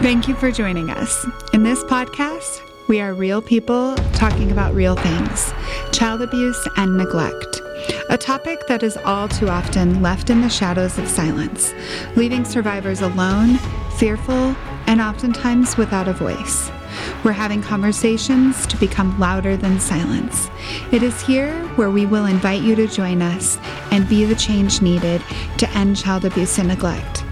Thank you for joining us. In this podcast, we are real people talking about real things child abuse and neglect. A topic that is all too often left in the shadows of silence, leaving survivors alone, fearful, and oftentimes without a voice. We're having conversations to become louder than silence. It is here where we will invite you to join us and be the change needed to end child abuse and neglect.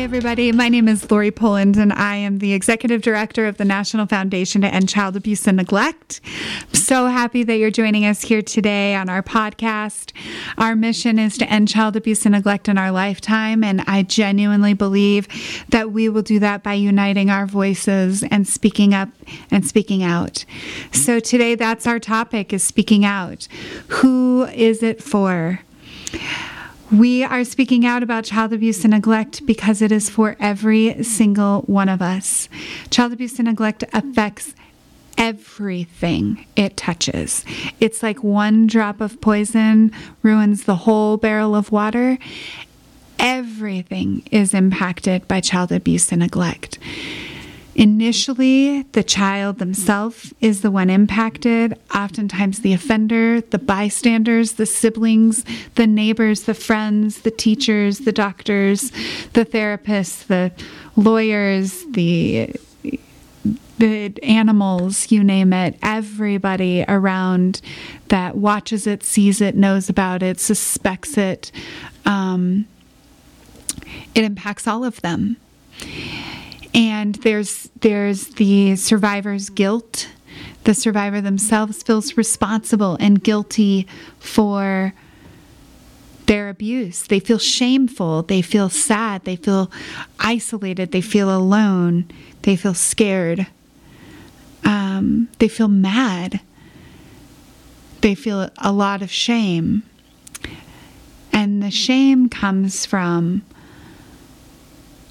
Everybody. My name is Lori Poland, and I am the Executive Director of the National Foundation to End Child Abuse and Neglect. I'm so happy that you're joining us here today on our podcast. Our mission is to end child abuse and neglect in our lifetime, and I genuinely believe that we will do that by uniting our voices and speaking up and speaking out. So today, that's our topic: is speaking out. Who is it for? We are speaking out about child abuse and neglect because it is for every single one of us. Child abuse and neglect affects everything it touches. It's like one drop of poison ruins the whole barrel of water. Everything is impacted by child abuse and neglect. Initially, the child themselves is the one impacted. Oftentimes, the offender, the bystanders, the siblings, the neighbors, the friends, the teachers, the doctors, the therapists, the lawyers, the the animals, you name it, everybody around that watches it, sees it, knows about it, suspects it. Um, it impacts all of them and there's there's the survivor's guilt. The survivor themselves feels responsible and guilty for their abuse. They feel shameful. They feel sad. They feel isolated. They feel alone. They feel scared. Um, they feel mad. They feel a lot of shame. And the shame comes from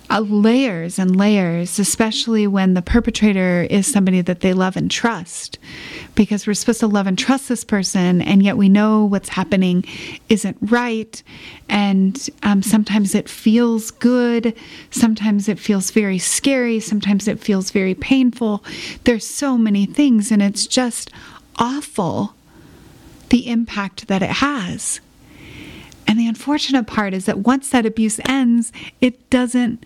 uh, layers and layers, especially when the perpetrator is somebody that they love and trust. Because we're supposed to love and trust this person, and yet we know what's happening isn't right. And um, sometimes it feels good, sometimes it feels very scary, sometimes it feels very painful. There's so many things, and it's just awful the impact that it has. And the unfortunate part is that once that abuse ends, it doesn't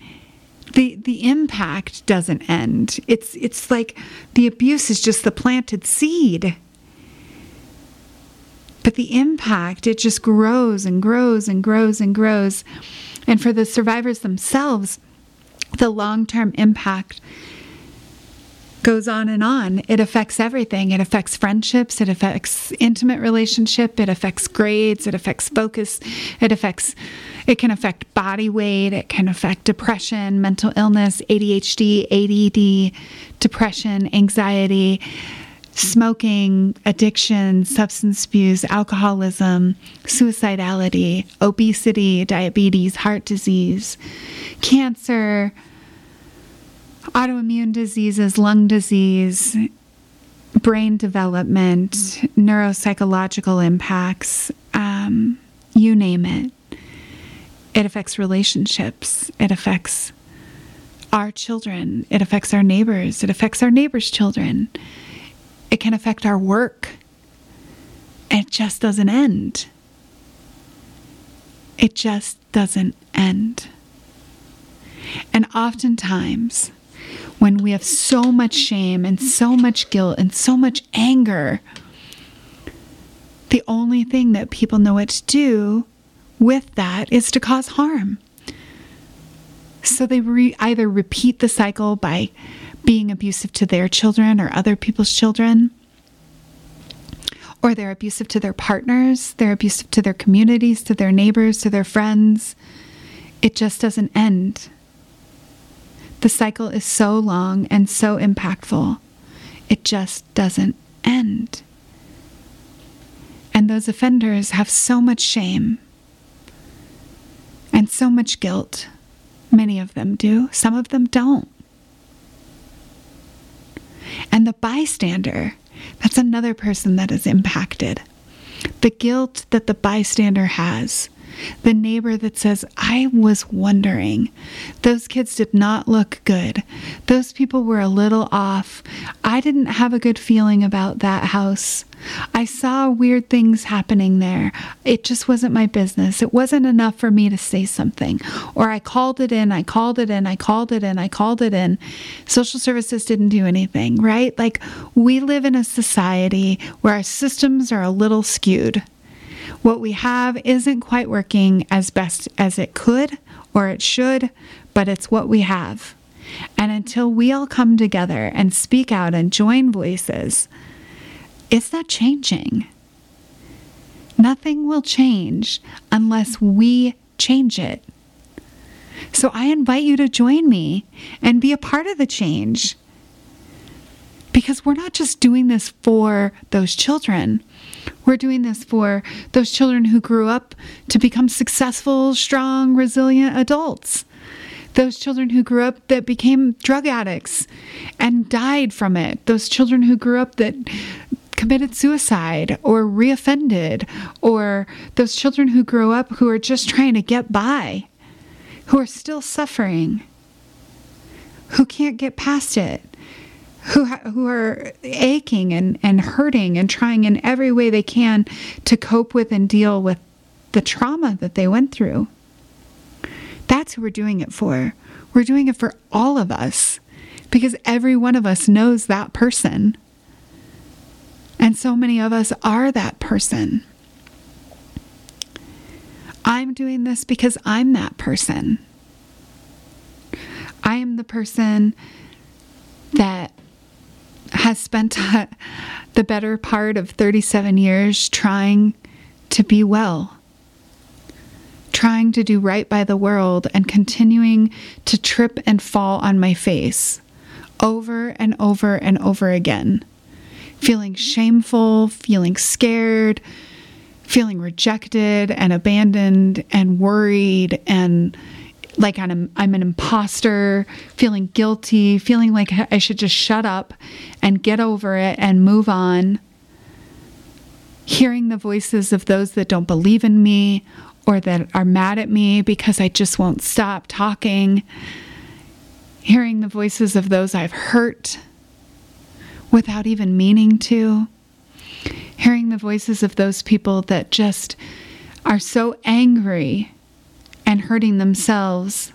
the the impact doesn't end. It's it's like the abuse is just the planted seed. But the impact, it just grows and grows and grows and grows. And for the survivors themselves, the long term impact goes on and on. It affects everything. It affects friendships, it affects intimate relationship, it affects grades, it affects focus, it affects it can affect body weight, it can affect depression, mental illness, ADHD, ADD, depression, anxiety, smoking, addiction, substance abuse, alcoholism, suicidality, obesity, diabetes, heart disease, cancer, autoimmune diseases, lung disease, brain development, neuropsychological impacts, um, you name it. It affects relationships. It affects our children. It affects our neighbors. It affects our neighbors' children. It can affect our work. It just doesn't end. It just doesn't end. And oftentimes, when we have so much shame and so much guilt and so much anger, the only thing that people know what to do with that is to cause harm. So they re- either repeat the cycle by being abusive to their children or other people's children, or they're abusive to their partners, they're abusive to their communities, to their neighbors, to their friends. It just doesn't end. The cycle is so long and so impactful, it just doesn't end. And those offenders have so much shame and so much guilt. Many of them do, some of them don't. And the bystander, that's another person that is impacted. The guilt that the bystander has The neighbor that says, I was wondering. Those kids did not look good. Those people were a little off. I didn't have a good feeling about that house. I saw weird things happening there. It just wasn't my business. It wasn't enough for me to say something. Or I called it in, I called it in, I called it in, I called it in. Social services didn't do anything, right? Like we live in a society where our systems are a little skewed. What we have isn't quite working as best as it could or it should, but it's what we have. And until we all come together and speak out and join voices, it's not changing. Nothing will change unless we change it. So I invite you to join me and be a part of the change. Because we're not just doing this for those children. We're doing this for those children who grew up to become successful, strong, resilient adults. Those children who grew up that became drug addicts and died from it. Those children who grew up that committed suicide or reoffended, or those children who grow up who are just trying to get by, who are still suffering, who can't get past it who who are aching and, and hurting and trying in every way they can to cope with and deal with the trauma that they went through. That's who we're doing it for. We're doing it for all of us because every one of us knows that person. And so many of us are that person. I'm doing this because I'm that person. I am the person that has spent uh, the better part of 37 years trying to be well, trying to do right by the world, and continuing to trip and fall on my face over and over and over again, feeling shameful, feeling scared, feeling rejected and abandoned and worried and like I'm, I'm an imposter, feeling guilty, feeling like I should just shut up and get over it and move on. Hearing the voices of those that don't believe in me or that are mad at me because I just won't stop talking. Hearing the voices of those I've hurt without even meaning to. Hearing the voices of those people that just are so angry and hurting themselves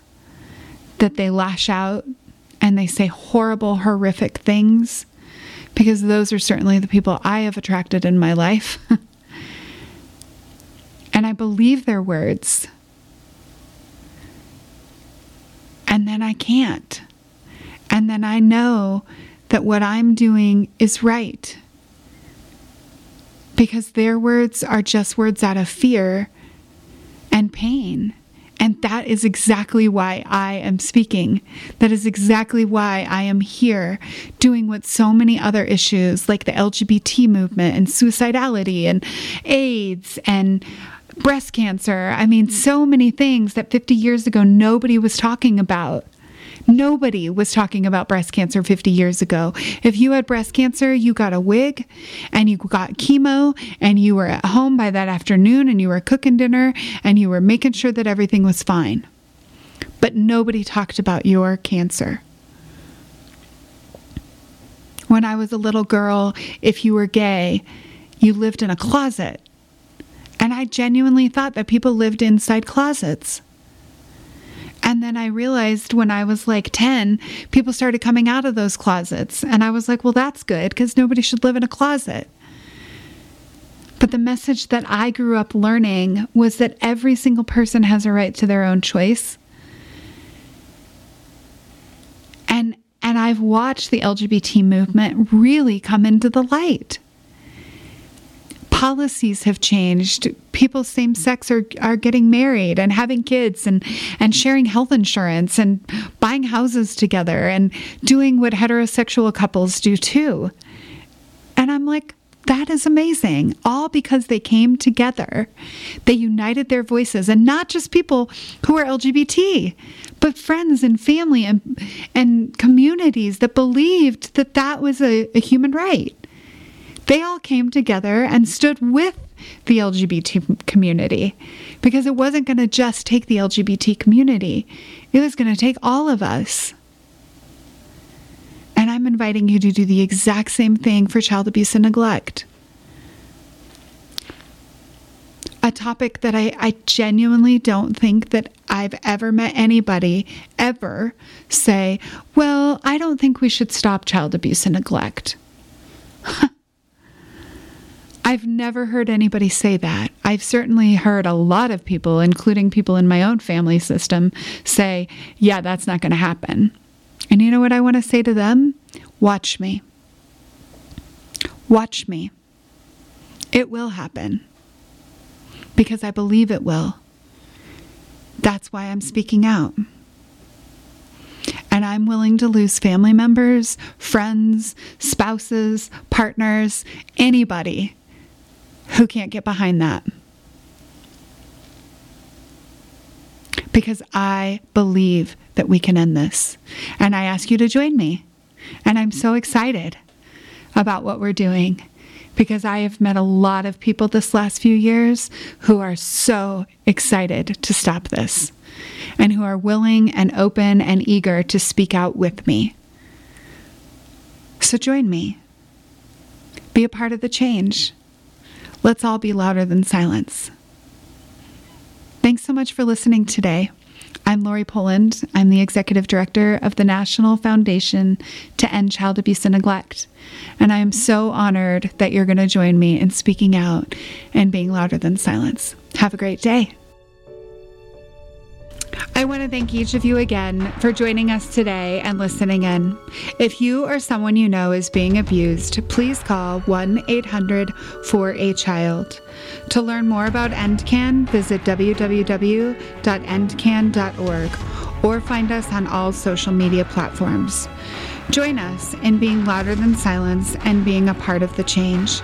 that they lash out and they say horrible, horrific things because those are certainly the people I have attracted in my life. and I believe their words. And then I can't. And then I know that what I'm doing is right. Because their words are just words out of fear and pain. That is exactly why I am speaking. That is exactly why I am here doing what so many other issues like the LGBT movement and suicidality and AIDS and breast cancer. I mean, so many things that 50 years ago nobody was talking about. Nobody was talking about breast cancer 50 years ago. If you had breast cancer, you got a wig and you got chemo and you were at home by that afternoon and you were cooking dinner and you were making sure that everything was fine. But nobody talked about your cancer. When I was a little girl, if you were gay, you lived in a closet. And I genuinely thought that people lived inside closets. And then I realized when I was like 10, people started coming out of those closets. And I was like, well, that's good because nobody should live in a closet. But the message that I grew up learning was that every single person has a right to their own choice. And and I've watched the LGBT movement really come into the light policies have changed. People same sex are, are getting married and having kids and, and sharing health insurance and buying houses together and doing what heterosexual couples do too. And I'm like, that is amazing. All because they came together. They united their voices, and not just people who are LGBT, but friends and family and, and communities that believed that that was a, a human right. They all came together and stood with the LGBT community because it wasn't going to just take the LGBT community, it was going to take all of us. And I'm inviting you to do the exact same thing for child abuse and neglect. a topic that I, I genuinely don't think that I've ever met anybody ever say, Well, I don't think we should stop child abuse and neglect. I've never heard anybody say that. I've certainly heard a lot of people, including people in my own family system, say, Yeah, that's not going to happen. And you know what I want to say to them? Watch me. Watch me. It will happen because I believe it will. That's why I'm speaking out. And I'm willing to lose family members, friends, spouses, partners, anybody who can't get behind that. Because I believe that we can end this. And I ask you to join me. And I'm so excited about what we're doing because I have met a lot of people this last few years who are so excited to stop this and who are willing and open and eager to speak out with me. So join me. Be a part of the change. Let's all be louder than silence. Thanks so much for listening today. I'm Lori Poland. I'm the executive director of the National Foundation to End Child Abuse and Neglect. And I am so honored that you're going to join me in speaking out and being louder than silence. Have a great day. I want to thank each of you again for joining us today and listening in. If you or someone you know is being abused, please call 1 800 4 a child. To learn more about EndCan, visit www.endcan.org or find us on all social media platforms. Join us in being louder than silence and being a part of the change.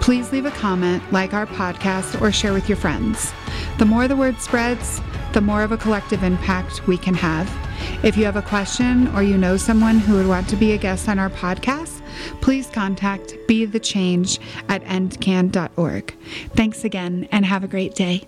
Please leave a comment, like our podcast, or share with your friends. The more the word spreads, the more of a collective impact we can have. If you have a question or you know someone who would want to be a guest on our podcast, please contact Be the Change at endcan.org. Thanks again and have a great day.